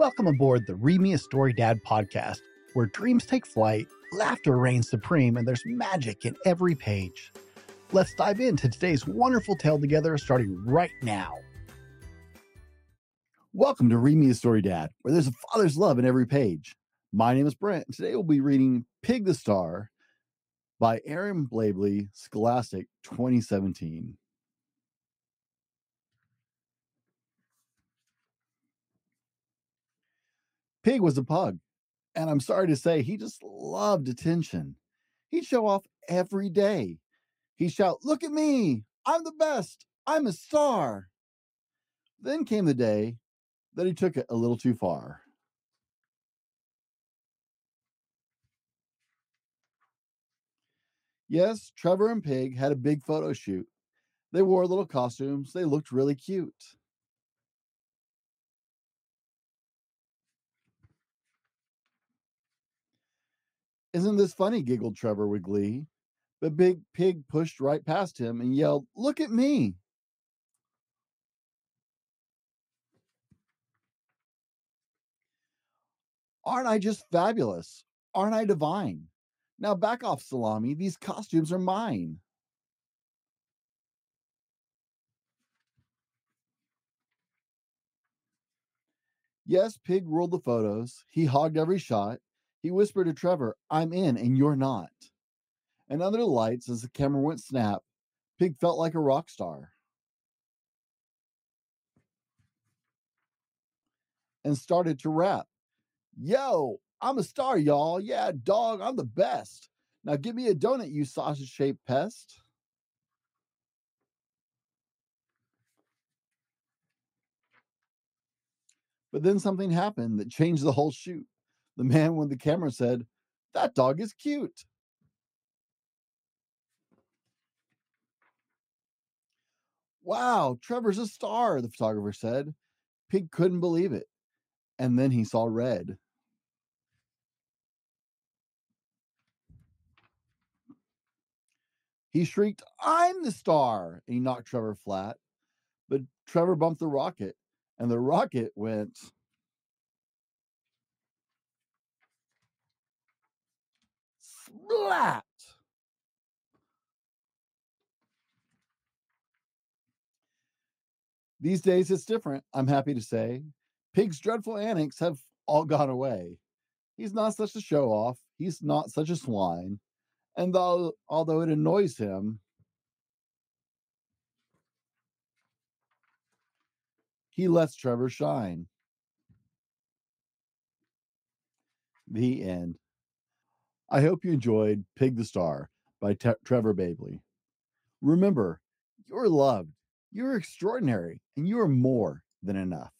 Welcome aboard the Read Me a Story Dad podcast, where dreams take flight, laughter reigns supreme, and there's magic in every page. Let's dive into today's wonderful tale together, starting right now. Welcome to Read Me a Story Dad, where there's a father's love in every page. My name is Brent, and today we'll be reading Pig the Star by Aaron Blabey, Scholastic 2017. Pig was a pug, and I'm sorry to say he just loved attention. He'd show off every day. He'd shout, Look at me! I'm the best! I'm a star! Then came the day that he took it a little too far. Yes, Trevor and Pig had a big photo shoot. They wore little costumes. They looked really cute. Isn't this funny? giggled Trevor with glee. But Big Pig pushed right past him and yelled, Look at me. Aren't I just fabulous? Aren't I divine? Now back off, Salami. These costumes are mine. Yes, Pig ruled the photos. He hogged every shot. He whispered to Trevor, I'm in and you're not. And under the lights, as the camera went snap, Pig felt like a rock star. And started to rap. Yo, I'm a star, y'all. Yeah, dog, I'm the best. Now give me a donut, you sausage shaped pest. But then something happened that changed the whole shoot. The man with the camera said, That dog is cute. Wow, Trevor's a star, the photographer said. Pig couldn't believe it. And then he saw red. He shrieked, I'm the star. And he knocked Trevor flat. But Trevor bumped the rocket, and the rocket went. Splat! These days it's different, I'm happy to say. Pig's dreadful antics have all gone away. He's not such a show off. He's not such a swine. And though, although it annoys him, he lets Trevor shine. The end. I hope you enjoyed Pig the Star by Trevor Blabey. Remember, you're loved, you're extraordinary, and you are more than enough.